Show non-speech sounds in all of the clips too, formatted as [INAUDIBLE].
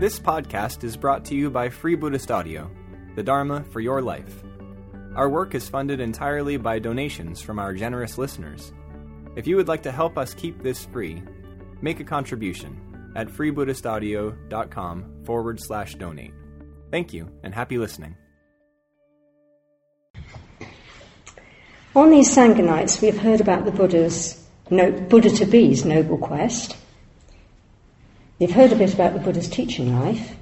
This podcast is brought to you by Free Buddhist Audio, the Dharma for your life. Our work is funded entirely by donations from our generous listeners. If you would like to help us keep this free, make a contribution at freebuddhistaudio.com forward slash donate. Thank you and happy listening. On these Sangha nights, we've heard about the Buddha's no, Buddha to be's noble quest. We've heard a bit about the Buddha's teaching life,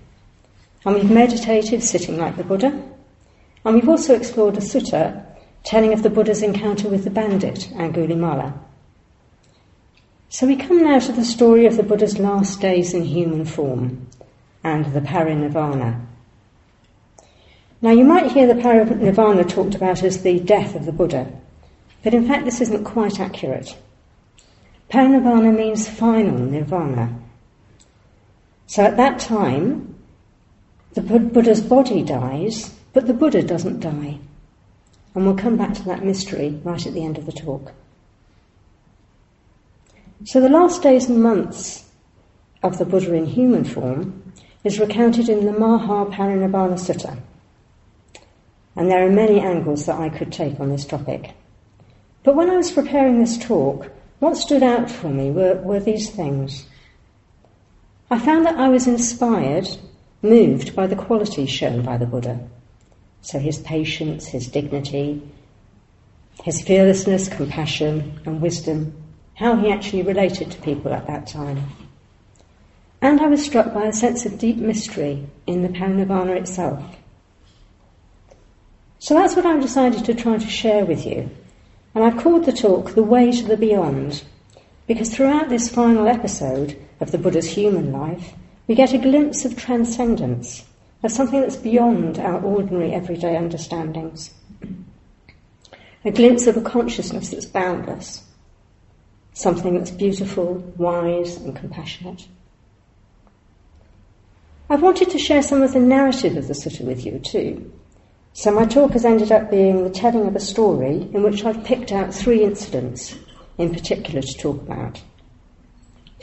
and we've meditated sitting like the Buddha, and we've also explored a sutta telling of the Buddha's encounter with the bandit, Angulimala. So we come now to the story of the Buddha's last days in human form and the parinirvana. Now, you might hear the parinirvana talked about as the death of the Buddha, but in fact, this isn't quite accurate. Parinirvana means final nirvana. So at that time, the Buddha's body dies, but the Buddha doesn't die. And we'll come back to that mystery right at the end of the talk. So the last days and months of the Buddha in human form is recounted in the Maha Parinirvana Sutta. And there are many angles that I could take on this topic. But when I was preparing this talk, what stood out for me were, were these things. I found that I was inspired, moved by the qualities shown by the Buddha. So his patience, his dignity, his fearlessness, compassion, and wisdom, how he actually related to people at that time. And I was struck by a sense of deep mystery in the Parinirvana itself. So that's what I've decided to try to share with you. And I've called the talk The Way to the Beyond, because throughout this final episode of the Buddha's human life, we get a glimpse of transcendence, of something that's beyond our ordinary everyday understandings. A glimpse of a consciousness that's boundless, something that's beautiful, wise, and compassionate. I've wanted to share some of the narrative of the sutta with you too, so my talk has ended up being the telling of a story in which I've picked out three incidents in particular to talk about.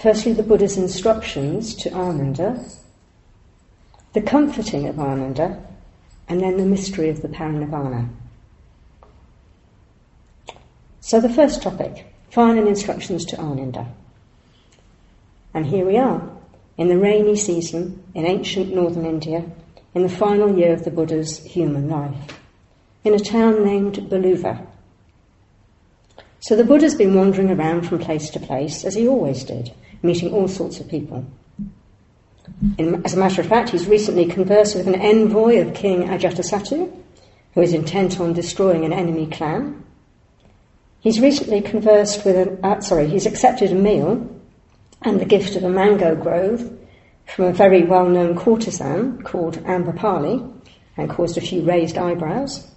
Firstly, the Buddha's instructions to Ananda, the comforting of Ananda, and then the mystery of the parinirvana. So the first topic, final instructions to Ananda. And here we are, in the rainy season in ancient northern India, in the final year of the Buddha's human life, in a town named Baluva. So the Buddha's been wandering around from place to place, as he always did, meeting all sorts of people. In, as a matter of fact, he's recently conversed with an envoy of King Ajatasattu, who is intent on destroying an enemy clan. He's recently conversed with an, uh, sorry, he's accepted a meal and the gift of a mango grove from a very well-known courtesan called Ambapali and caused a few raised eyebrows.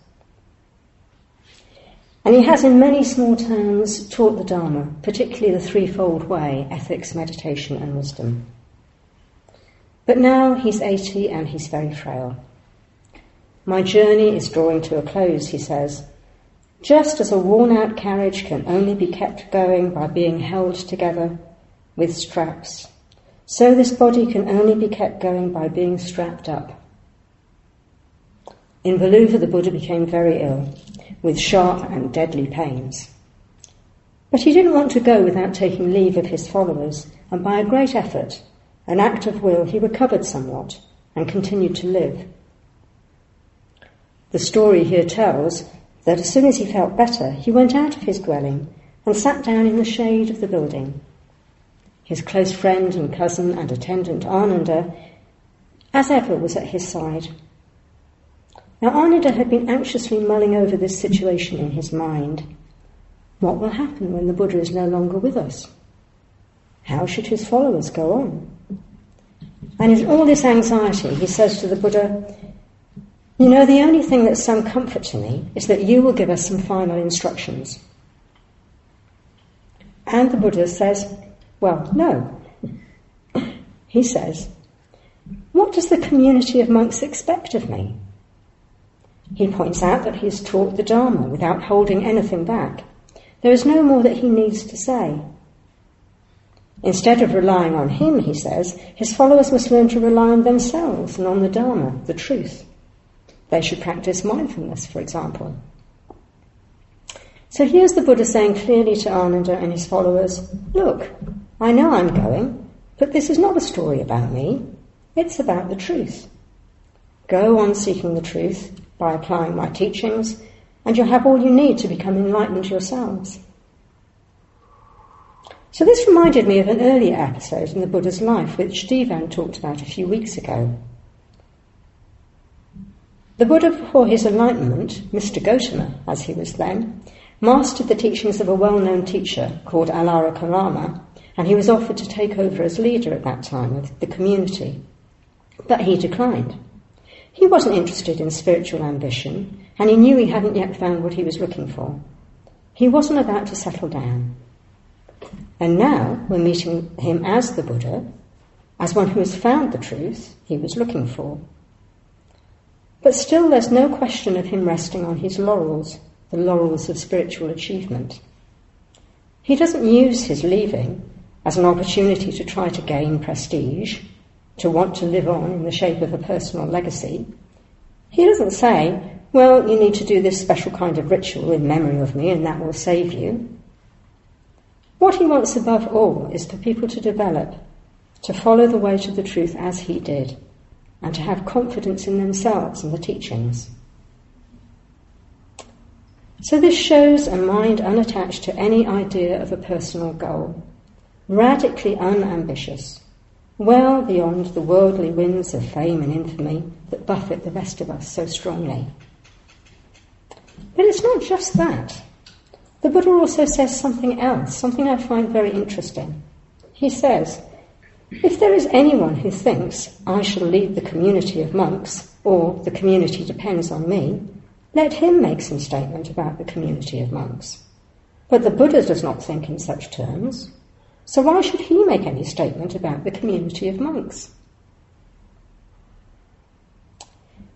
And he has in many small towns taught the Dharma, particularly the threefold way, ethics, meditation and wisdom. But now he's 80 and he's very frail. My journey is drawing to a close, he says. Just as a worn out carriage can only be kept going by being held together with straps so this body can only be kept going by being strapped up. In Baluva, the Buddha became very ill, with sharp and deadly pains. But he didn't want to go without taking leave of his followers, and by a great effort, an act of will, he recovered somewhat and continued to live. The story here tells that as soon as he felt better, he went out of his dwelling and sat down in the shade of the building his close friend and cousin and attendant Ananda, as ever, was at his side. Now, Ananda had been anxiously mulling over this situation in his mind. What will happen when the Buddha is no longer with us? How should his followers go on? And in all this anxiety, he says to the Buddha, You know, the only thing that's some comfort to me is that you will give us some final instructions. And the Buddha says, well, no. He says, What does the community of monks expect of me? He points out that he has taught the Dharma without holding anything back. There is no more that he needs to say. Instead of relying on him, he says, his followers must learn to rely on themselves and on the Dharma, the truth. They should practice mindfulness, for example. So here's the Buddha saying clearly to Ananda and his followers Look, I know I'm going, but this is not a story about me, it's about the truth. Go on seeking the truth by applying my teachings, and you'll have all you need to become enlightened yourselves. So this reminded me of an earlier episode in the Buddha's life, which Dhivan talked about a few weeks ago. The Buddha, before his enlightenment, Mr. Gotama, as he was then, mastered the teachings of a well-known teacher called Alara Alarakarama, and he was offered to take over as leader at that time of the community. But he declined. He wasn't interested in spiritual ambition, and he knew he hadn't yet found what he was looking for. He wasn't about to settle down. And now we're meeting him as the Buddha, as one who has found the truth he was looking for. But still, there's no question of him resting on his laurels, the laurels of spiritual achievement. He doesn't use his leaving as an opportunity to try to gain prestige, to want to live on in the shape of a personal legacy. He doesn't say, well, you need to do this special kind of ritual in memory of me and that will save you. What he wants above all is for people to develop, to follow the way to the truth as he did, and to have confidence in themselves and the teachings. So this shows a mind unattached to any idea of a personal goal, radically unambitious, well beyond the worldly winds of fame and infamy that buffet the rest of us so strongly. But it's not just that. The Buddha also says something else, something I find very interesting. He says, if there is anyone who thinks I shall lead the community of monks, or the community depends on me, let him make some statement about the community of monks. But the Buddha does not think in such terms, so why should he make any statement about the community of monks?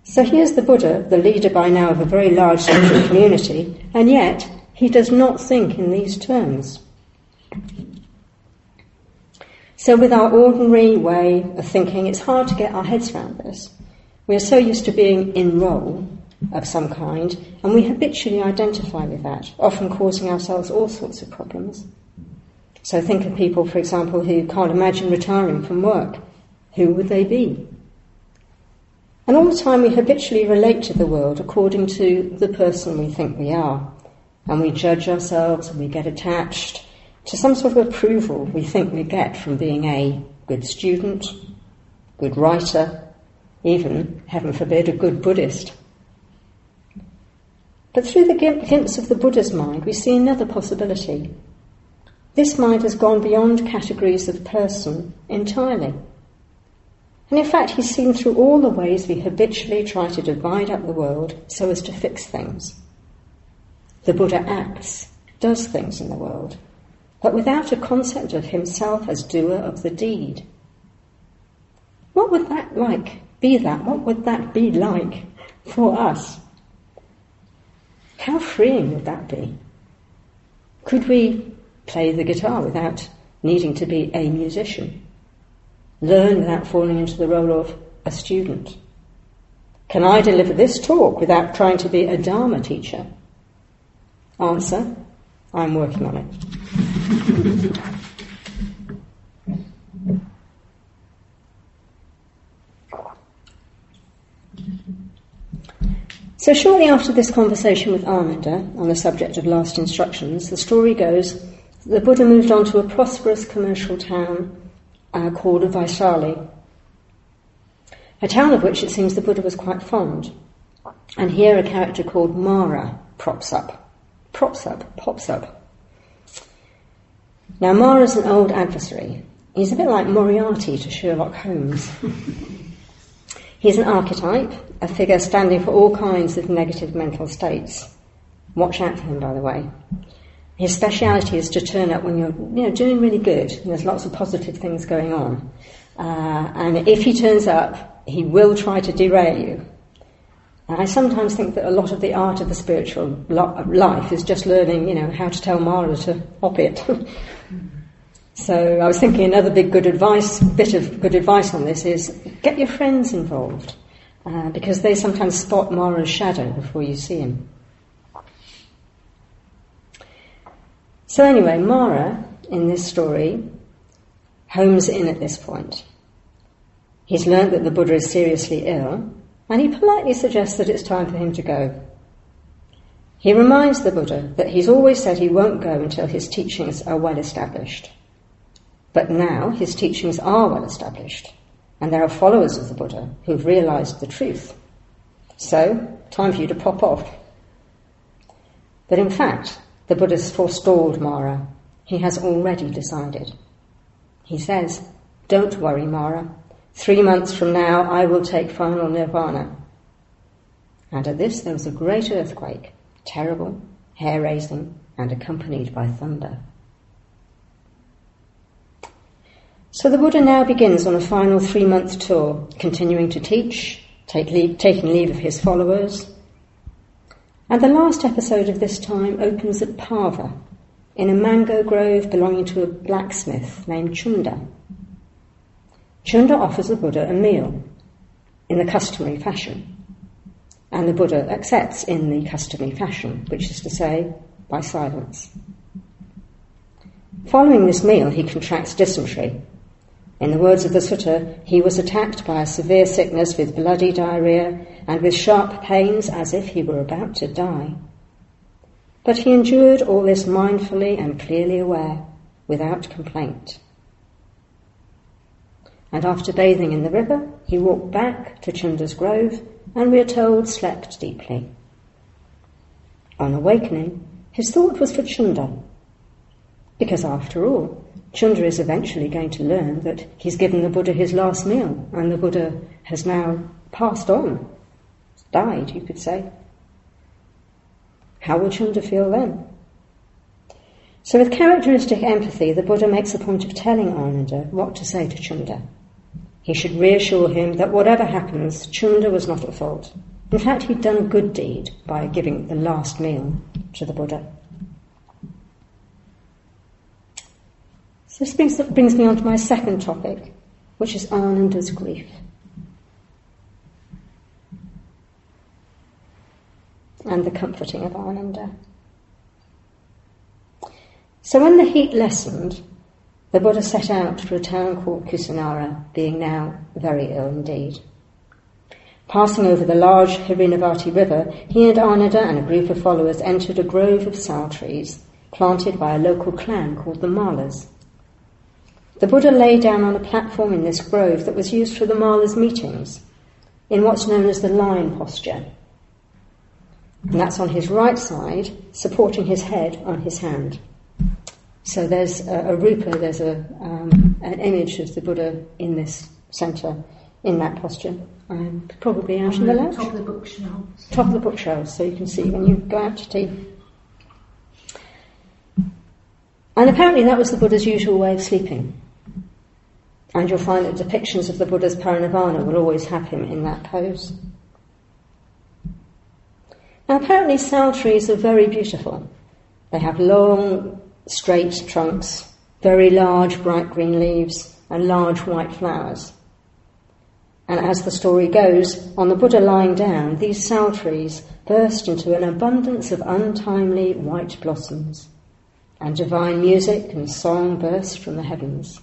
So here's the Buddha, the leader by now of a very large social community, and yet he does not think in these terms. So, with our ordinary way of thinking, it's hard to get our heads around this. We are so used to being in role of some kind, and we habitually identify with that, often causing ourselves all sorts of problems. So, think of people, for example, who can't imagine retiring from work. Who would they be? And all the time we habitually relate to the world according to the person we think we are and we judge ourselves and we get attached to some sort of approval we think we get from being a good student, good writer, even, heaven forbid, a good Buddhist. But through the glimpse of the Buddha's mind, we see another possibility. This mind has gone beyond categories of person entirely. And in fact, he's seen through all the ways we habitually try to divide up the world so as to fix things. The Buddha acts, does things in the world, but without a concept of himself as doer of the deed. What would that like be that? What would that be like for us? How freeing would that be? Could we play the guitar without needing to be a musician? Learn without falling into the role of a student? Can I deliver this talk without trying to be a Dharma teacher? Answer, I'm working on it. So shortly after this conversation with Ananda on the subject of last instructions, the story goes the Buddha moved on to a prosperous commercial town uh, called Vaishali, a town of which it seems the Buddha was quite fond. And here a character called Mara props up props up, pops up. Now, Mara's an old adversary. He's a bit like Moriarty to Sherlock Holmes. [LAUGHS] He's an archetype, a figure standing for all kinds of negative mental states. Watch out for him, by the way. His speciality is to turn up when you're you know, doing really good and there's lots of positive things going on. Uh, and if he turns up, he will try to derail you. I sometimes think that a lot of the art of the spiritual life is just learning, you know, how to tell Mara to hop it. [LAUGHS] So I was thinking another big good advice, bit of good advice on this is get your friends involved uh, because they sometimes spot Mara's shadow before you see him. So anyway, Mara in this story homes in at this point. He's learnt that the Buddha is seriously ill, and he politely suggests that it's time for him to go. He reminds the Buddha that he's always said he won't go until his teachings are well established. But now his teachings are well established, and there are followers of the Buddha who've realized the truth. So, time for you to pop off. But in fact, the Buddha's forestalled Mara. He has already decided. He says, Don't worry, Mara. Three months from now, I will take final nirvana. And at this, there was a great earthquake, terrible, hair raising, and accompanied by thunder. So the Buddha now begins on a final three month tour, continuing to teach, taking leave of his followers. And the last episode of this time opens at Pava, in a mango grove belonging to a blacksmith named Chunda. Chunda offers the Buddha a meal in the customary fashion, and the Buddha accepts in the customary fashion, which is to say, by silence. Following this meal, he contracts dysentery. In the words of the sutta, he was attacked by a severe sickness with bloody diarrhea and with sharp pains as if he were about to die. But he endured all this mindfully and clearly aware, without complaint. And after bathing in the river, he walked back to Chunda's grove and we are told slept deeply. On awakening, his thought was for Chunda, because after all, Chunda is eventually going to learn that he's given the Buddha his last meal and the Buddha has now passed on, died, you could say. How will Chunda feel then? So, with characteristic empathy, the Buddha makes a point of telling Ananda what to say to Chunda. He should reassure him that whatever happens, Chunda was not at fault. In fact, he'd done a good deed by giving the last meal to the Buddha. So this brings, brings me on to my second topic, which is Ananda's grief. and the comforting of Ananda. So when the heat lessened, the Buddha set out for a town called Kusinara, being now very ill indeed. Passing over the large Hiranyavati river, he and Ananda and a group of followers entered a grove of sal trees planted by a local clan called the Mallas. The Buddha lay down on a platform in this grove that was used for the Mallas' meetings, in what's known as the lion posture, and that's on his right side, supporting his head on his hand. So there's a, a rupa, there's a, um, an image of the Buddha in this centre, in that posture. Um, probably out on the left. Top of the bookshelves. Top of the bookshelf, so you can see when you go out to tea. And apparently that was the Buddha's usual way of sleeping. And you'll find that depictions of the Buddha's parinirvana will always have him in that pose. Now, apparently, sal trees are very beautiful. They have long, straight trunks, very large, bright green leaves, and large white flowers. And as the story goes, on the Buddha lying down, these sal trees burst into an abundance of untimely white blossoms, and divine music and song burst from the heavens.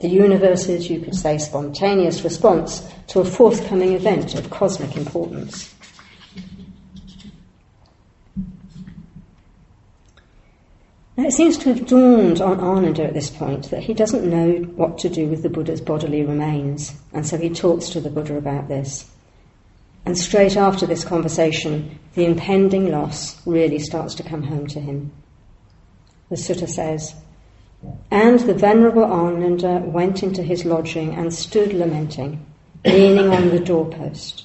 The universe's, you could say, spontaneous response to a forthcoming event of cosmic importance. Now it seems to have dawned on Ananda at this point that he doesn't know what to do with the Buddha's bodily remains, and so he talks to the Buddha about this. And straight after this conversation, the impending loss really starts to come home to him. The sutta says, And the Venerable Ananda went into his lodging and stood lamenting, leaning on the doorpost.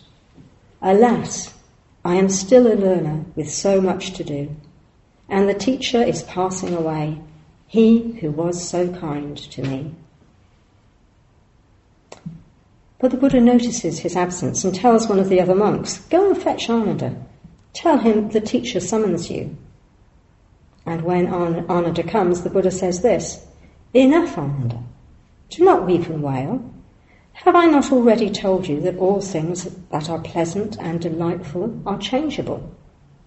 Alas, I am still a learner with so much to do and the teacher is passing away, he who was so kind to me. But the Buddha notices his absence and tells one of the other monks, Go and fetch Ananda. Tell him the teacher summons you. And when Ananda comes, the Buddha says this Enough, Ananda. Do not weep and wail. Have I not already told you that all things that are pleasant and delightful are changeable,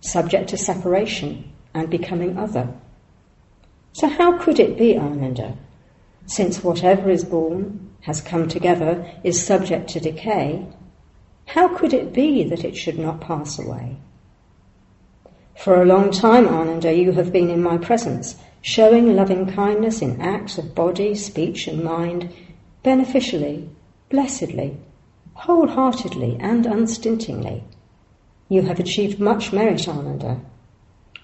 subject to separation and becoming other? So how could it be, Ananda, since whatever is born, has come together, is subject to decay, how could it be that it should not pass away? For a long time, Ananda, you have been in my presence, showing loving kindness in acts of body, speech, and mind, beneficially, blessedly, wholeheartedly, and unstintingly. You have achieved much merit, Ananda.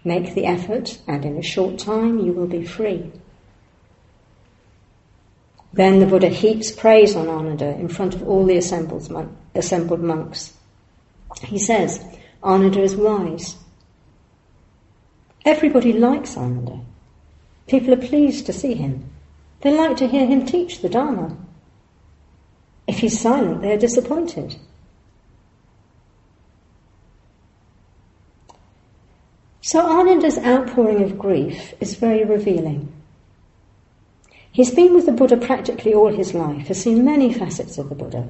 Make the effort, and in a short time you will be free. Then the Buddha heaps praise on Ananda in front of all the assembled monks. He says, Ananda is wise, Everybody likes Ananda. People are pleased to see him. They like to hear him teach the Dharma. If he's silent, they are disappointed. So Ananda's outpouring of grief is very revealing. He's been with the Buddha practically all his life, has seen many facets of the Buddha.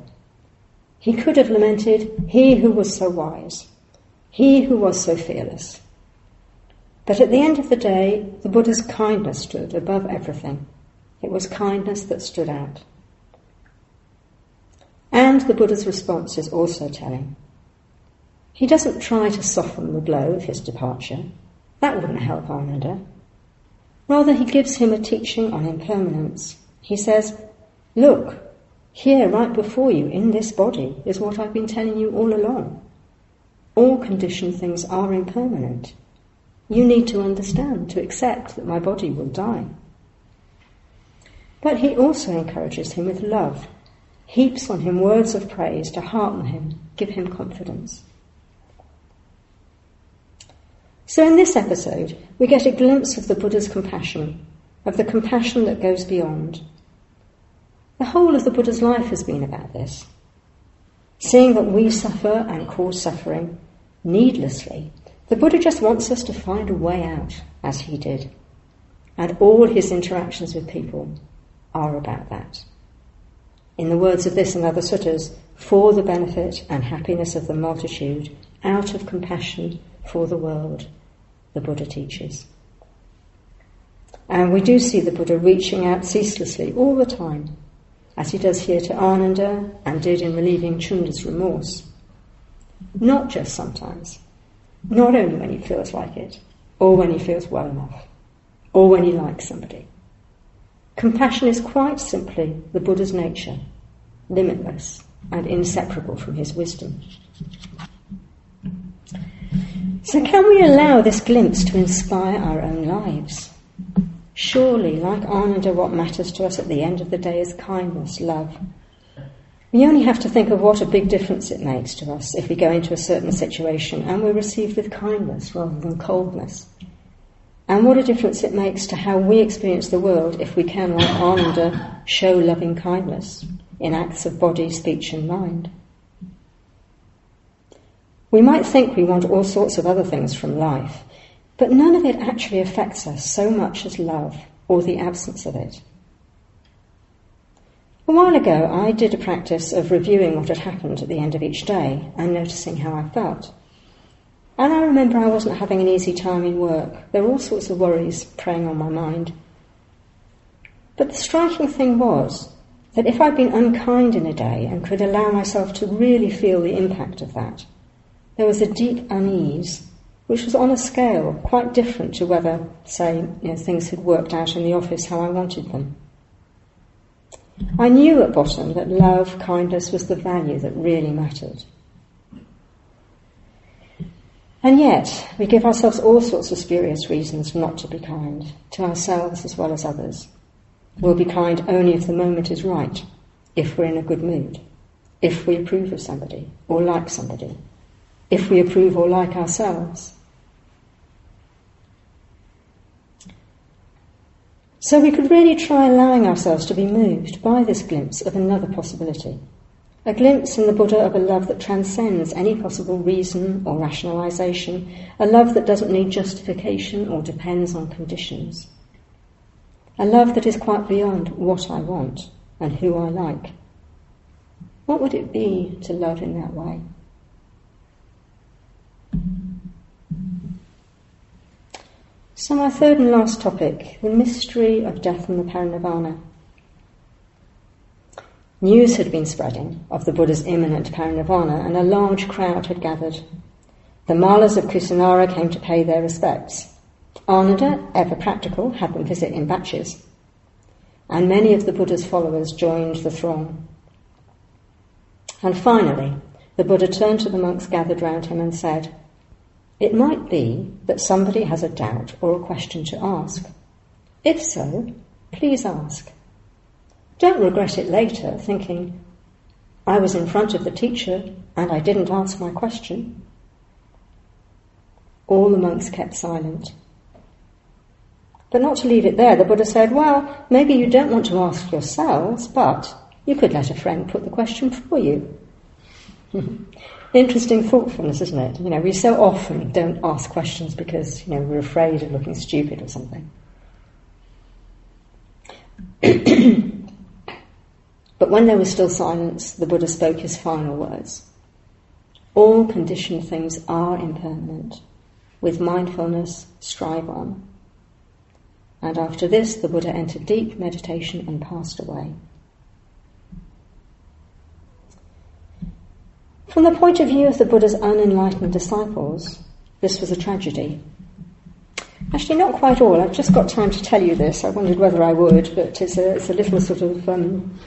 He could have lamented, He who was so wise, He who was so fearless. But at the end of the day, the Buddha's kindness stood above everything. It was kindness that stood out. And the Buddha's response is also telling. He doesn't try to soften the blow of his departure. That wouldn't help Ananda. Rather, he gives him a teaching on impermanence. He says, Look, here right before you in this body is what I've been telling you all along. All conditioned things are impermanent. You need to understand, to accept that my body will die. But he also encourages him with love, heaps on him words of praise to hearten him, give him confidence. So in this episode, we get a glimpse of the Buddha's compassion, of the compassion that goes beyond. The whole of the Buddha's life has been about this. Seeing that we suffer and cause suffering needlessly the Buddha just wants us to find a way out, as he did. And all his interactions with people are about that. In the words of this and other suttas, for the benefit and happiness of the multitude, out of compassion for the world, the Buddha teaches. And we do see the Buddha reaching out ceaselessly all the time, as he does here to Ananda and did in relieving Chunda's remorse. Not just sometimes, not only when he feels like it, or when he feels well enough, or when he likes somebody. Compassion is quite simply the Buddha's nature, limitless and inseparable from his wisdom. So, can we allow this glimpse to inspire our own lives? Surely, like Ananda, what matters to us at the end of the day is kindness, love, we only have to think of what a big difference it makes to us if we go into a certain situation and we're received with kindness rather than coldness. And what a difference it makes to how we experience the world if we can, like Ananda, show loving kindness in acts of body, speech, and mind. We might think we want all sorts of other things from life, but none of it actually affects us so much as love or the absence of it. A while ago, I did a practice of reviewing what had happened at the end of each day and noticing how I felt. And I remember I wasn't having an easy time in work. There were all sorts of worries preying on my mind. But the striking thing was that if I'd been unkind in a day and could allow myself to really feel the impact of that, there was a deep unease, which was on a scale quite different to whether, say, you know, things had worked out in the office how I wanted them. I knew at bottom that love, kindness was the value that really mattered. And yet, we give ourselves all sorts of spurious reasons not to be kind, to ourselves as well as others. We'll be kind only if the moment is right, if we're in a good mood, if we approve of somebody or like somebody, if we approve or like ourselves. So we could really try allowing ourselves to be moved by this glimpse of another possibility. a glimpse in the Buddha of a love that transcends any possible reason or rationalization, a love that doesn't need justification or depends on conditions, a love that is quite beyond what I want and who I like. What would it be to love in that way? So, my third and last topic the mystery of death and the parinirvana. News had been spreading of the Buddha's imminent parinirvana, and a large crowd had gathered. The Mallas of Kusinara came to pay their respects. Ananda, ever practical, had them visit in batches. And many of the Buddha's followers joined the throng. And finally, the Buddha turned to the monks gathered round him and said, It might be that somebody has a doubt or a question to ask. If so, please ask. Don't regret it later, thinking, I was in front of the teacher and I didn't ask my question. All the monks kept silent. But not to leave it there, the Buddha said, Well, maybe you don't want to ask yourselves, but you could let a friend put the question for you. [LAUGHS] Interesting thoughtfulness, isn't it? You know, we so often don't ask questions because, you know, we're afraid of looking stupid or something. [CLEARS THROAT] But when there was still silence, the Buddha spoke his final words. All conditioned things are impermanent. With mindfulness, strive on. And after this, the Buddha entered deep meditation and passed away. From the point of view of the Buddha's unenlightened disciples, this was a tragedy. Actually, not quite all. I've just got time to tell you this. I wondered whether I would, but it's a, it's a little sort of um,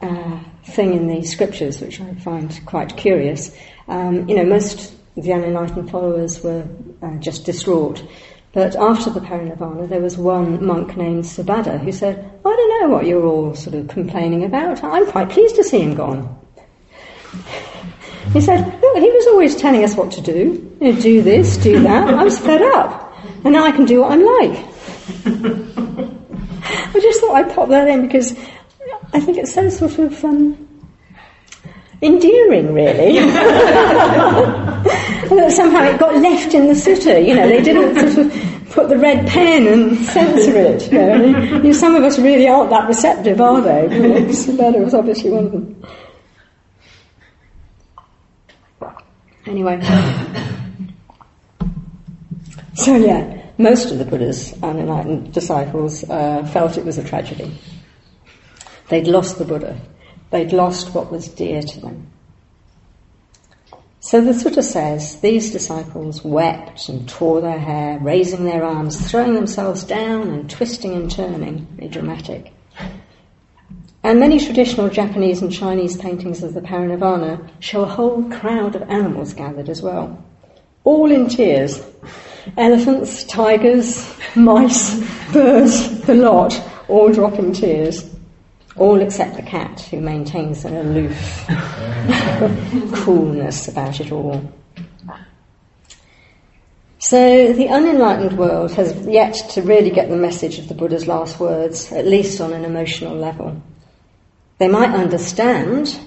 uh, thing in the scriptures which I find quite curious. Um, you know, most of the unenlightened followers were uh, just distraught. But after the parinirvana, there was one monk named Subhadda who said, I don't know what you're all sort of complaining about. I'm quite pleased to see him gone. He said, Look, he was always telling us what to do. You know, do this, do that. I was fed up. And now I can do what I'm like. [LAUGHS] I just thought I'd pop that in because I think it's so sort of um, endearing, really. [LAUGHS] that somehow it got left in the sutta. You know, they didn't sort of put the red pen and censor it. You know? some of us really aren't that receptive, are they? You know, was obviously one of them. Anyway. [LAUGHS] So yeah, most of the Buddha's unenlightened disciples uh, felt it was a tragedy. They'd lost the Buddha. They'd lost what was dear to them. So the sutta says these disciples wept and tore their hair, raising their arms, throwing themselves down and twisting and turning. Very dramatic. And many traditional Japanese and Chinese paintings of the parinirvana show a whole crowd of animals gathered as well, all in tears. Elephants, tigers, mice, birds, the lot, all dropping tears all except the cat, who maintains an aloof [LAUGHS] coolness about it all. So the unenlightened world has yet to really get the message of the Buddha's last words, at least on an emotional level. They might understand,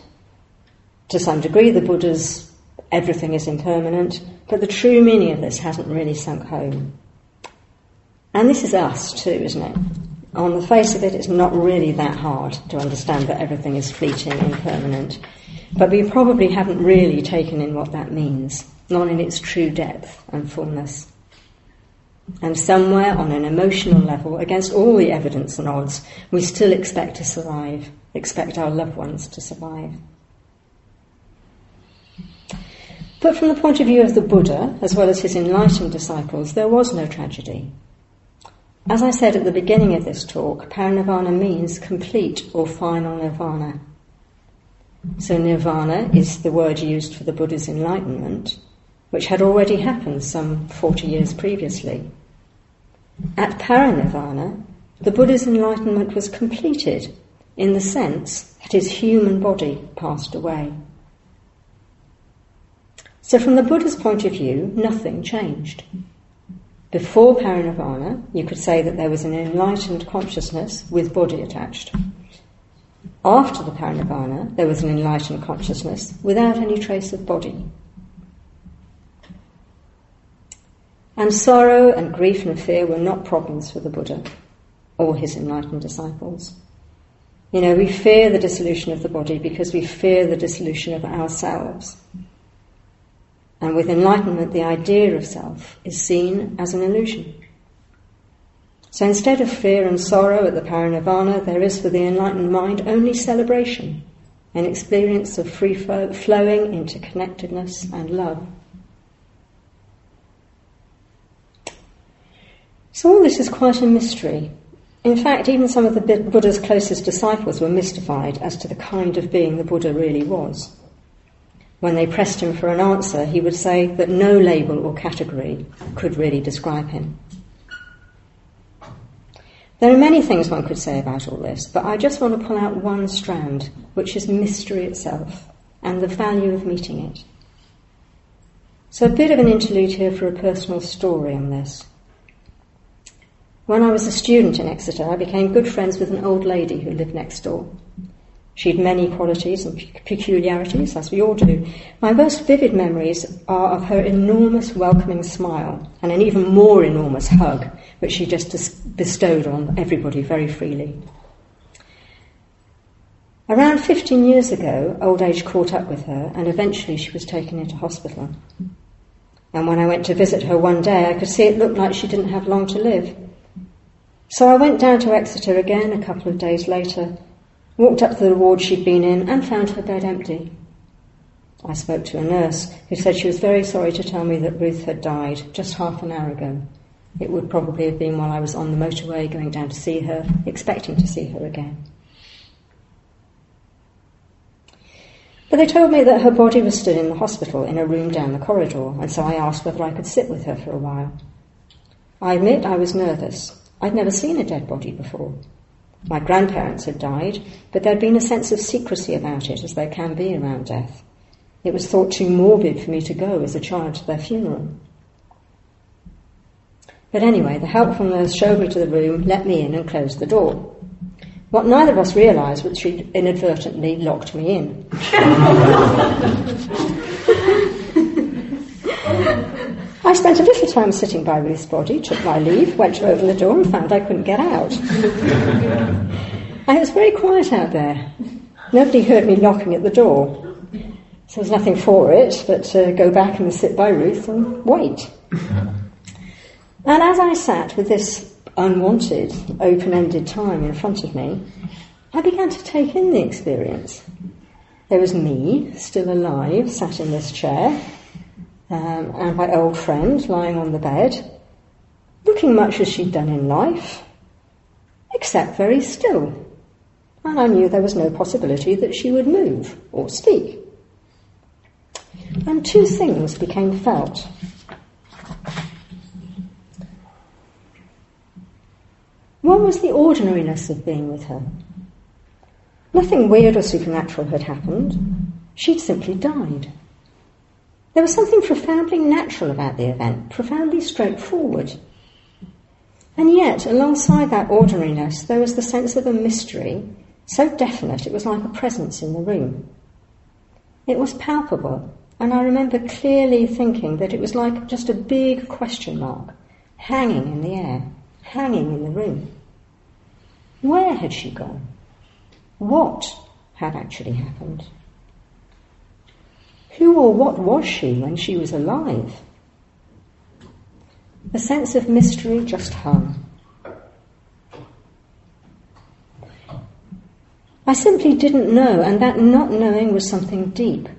to some degree, the Buddha's everything is impermanent, but the true meaning of this hasn't really sunk home. And this is us too, isn't it? on the face of it, it's not really that hard to understand that everything is fleeting and impermanent. But we probably haven't really taken in what that means, not in its true depth and fullness. And somewhere on an emotional level, against all the evidence and odds, we still expect to survive, expect our loved ones to survive. But from the point of view of the Buddha, as well as his enlightened disciples, there was no tragedy. As I said at the beginning of this talk, parinirvana means complete or final nirvana. So nirvana is the word used for the Buddha's enlightenment, which had already happened some 40 years previously. At parinirvana, the Buddha's enlightenment was completed in the sense that his human body passed away. So from the Buddha's point of view, nothing changed. Before parinirvana, you could say that there was an enlightened consciousness with body attached. After the parinirvana, there was an enlightened consciousness without any trace of body. And sorrow and grief and fear were not problems for the Buddha or his enlightened disciples. You know, we fear the dissolution of the body because we fear the dissolution of ourselves. And with enlightenment, the idea of self is seen as an illusion. So instead of fear and sorrow at the parinirvana, there is for the enlightened mind only celebration, an experience of free flow, flowing interconnectedness and love. So all this is quite a mystery. In fact, even some of the Buddha's closest disciples were mystified as to the kind of being the Buddha really was. When they pressed him for an answer, he would say that no label or category could really describe him. There are many things one could say about all this, but I just want to pull out one strand, which is mystery itself and the value of meeting it. So, a bit of an interlude here for a personal story on this. When I was a student in Exeter, I became good friends with an old lady who lived next door. She had many qualities and peculiarities, as we all do. My most vivid memories are of her enormous welcoming smile and an even more enormous hug, which she just bestowed on everybody very freely. Around 15 years ago, old age caught up with her, and eventually she was taken into hospital. And when I went to visit her one day, I could see it looked like she didn't have long to live. So I went down to Exeter again a couple of days later walked up to the ward she'd been in and found her bed empty. I spoke to a nurse who said she was very sorry to tell me that Ruth had died just half an hour ago. It would probably have been while I was on the motorway going down to see her, expecting to see her again. But they told me that her body was still in the hospital in a room down the corridor, and so I asked whether I could sit with her for a while. I admit I was nervous. I'd never seen a dead body before. My grandparents had died, but there'd been a sense of secrecy about it, as there can be around death. It was thought too morbid for me to go as a child to their funeral. But anyway, the helpful nurse showed me to the room, let me in, and closed the door. What neither of us realised was she'd inadvertently locked me in. [LAUGHS] I spent a little time sitting by Ruth's body, took my leave, went to open the door, and found I couldn't get out. and it was very quiet out there. Nobody heard me knocking at the door. So there's nothing for it but to go back and sit by Ruth and wait. And as I sat with this unwanted, open ended time in front of me, I began to take in the experience. There was me, still alive, sat in this chair, um, and my old friend lying on the bed, looking much as she'd done in life, except very still. And I knew there was no possibility that she would move or speak. And two things became felt. One was the ordinariness of being with her. Nothing weird or supernatural had happened. She'd simply died. There was something profoundly natural about the event, profoundly straightforward. And yet, alongside that ordinariness, there was the sense of a mystery so definite it was like a presence in the room. It was palpable, and I remember clearly thinking that it was like just a big question mark hanging in the air, hanging in the room. Where had she gone? What had actually happened? Who or what was she when she was alive? The sense of mystery just hung. I simply didn't know, and that not knowing was something deep.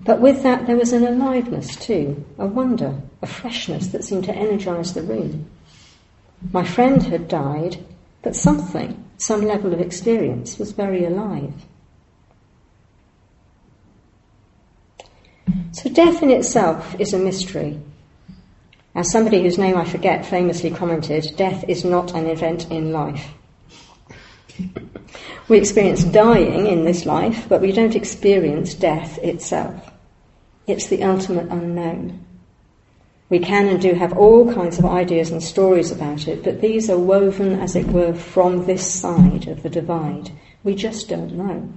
But with that, there was an aliveness too, a wonder, a freshness that seemed to energize the room. My friend had died, but something, some level of experience, was very alive. So death in itself is a mystery. As somebody whose name I forget famously commented, death is not an event in life. We experience dying in this life, but we don't experience death itself. It's the ultimate unknown. We can and do have all kinds of ideas and stories about it, but these are woven, as it were, from this side of the divide, We just don't know.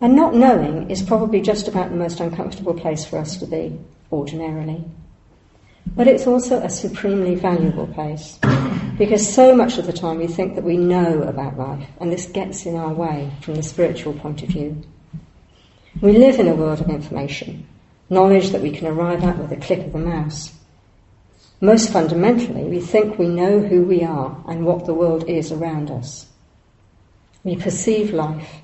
And not knowing is probably just about the most uncomfortable place for us to be, ordinarily. But it's also a supremely valuable place because so much of the time we think that we know about life, and this gets in our way from the spiritual point of view. We live in a world of information, knowledge that we can arrive at with a click of the mouse. Most fundamentally, we think we know who we are and what the world is around us. We perceive life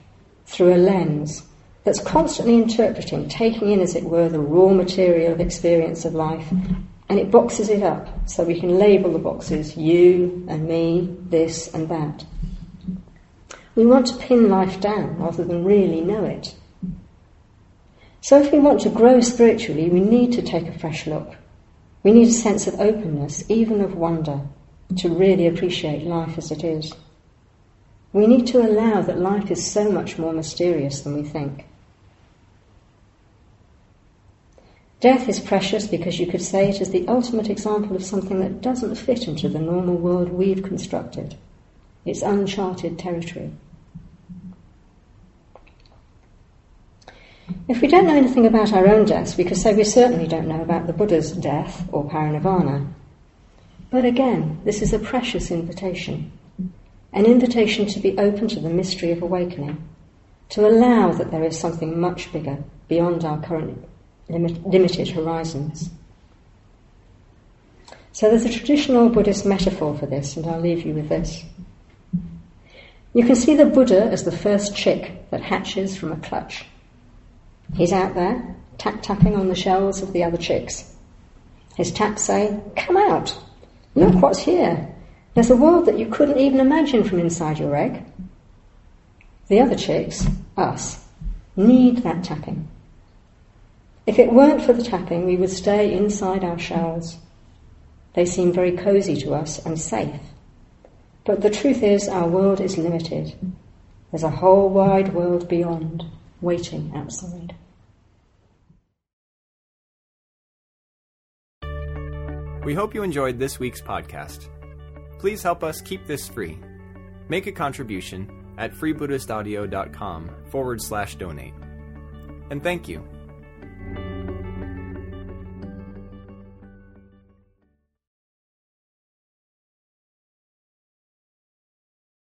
through a lens that's constantly interpreting, taking in, as it were, the raw material of experience of life, and it boxes it up so we can label the boxes you and me, this and that. We want to pin life down rather than really know it. So, if we want to grow spiritually, we need to take a fresh look. We need a sense of openness, even of wonder, to really appreciate life as it is. We need to allow that life is so much more mysterious than we think. Death is precious because you could say it is the ultimate example of something that doesn't fit into the normal world we've constructed. It's uncharted territory. If we don't know anything about our own deaths, we could say we certainly don't know about the Buddha's death or parinirvana. But again, this is a precious invitation an invitation to be open to the mystery of awakening, to allow that there is something much bigger beyond our current limit, limited horizons. So there's a traditional Buddhist metaphor for this, and I'll leave you with this. You can see the Buddha as the first chick that hatches from a clutch. He's out there, tap tapping on the shells of the other chicks. His taps say, Come out! Look what's here! There's a world that you couldn't even imagine from inside your egg. The other chicks, us, need that tapping. If it weren't for the tapping, we would stay inside our shells. They seem very cosy to us and safe. But the truth is, our world is limited. There's a whole wide world beyond, waiting outside. We hope you enjoyed this week's podcast. Please help us keep this free. Make a contribution at freebuddhistaudio.com forward slash donate. And thank you.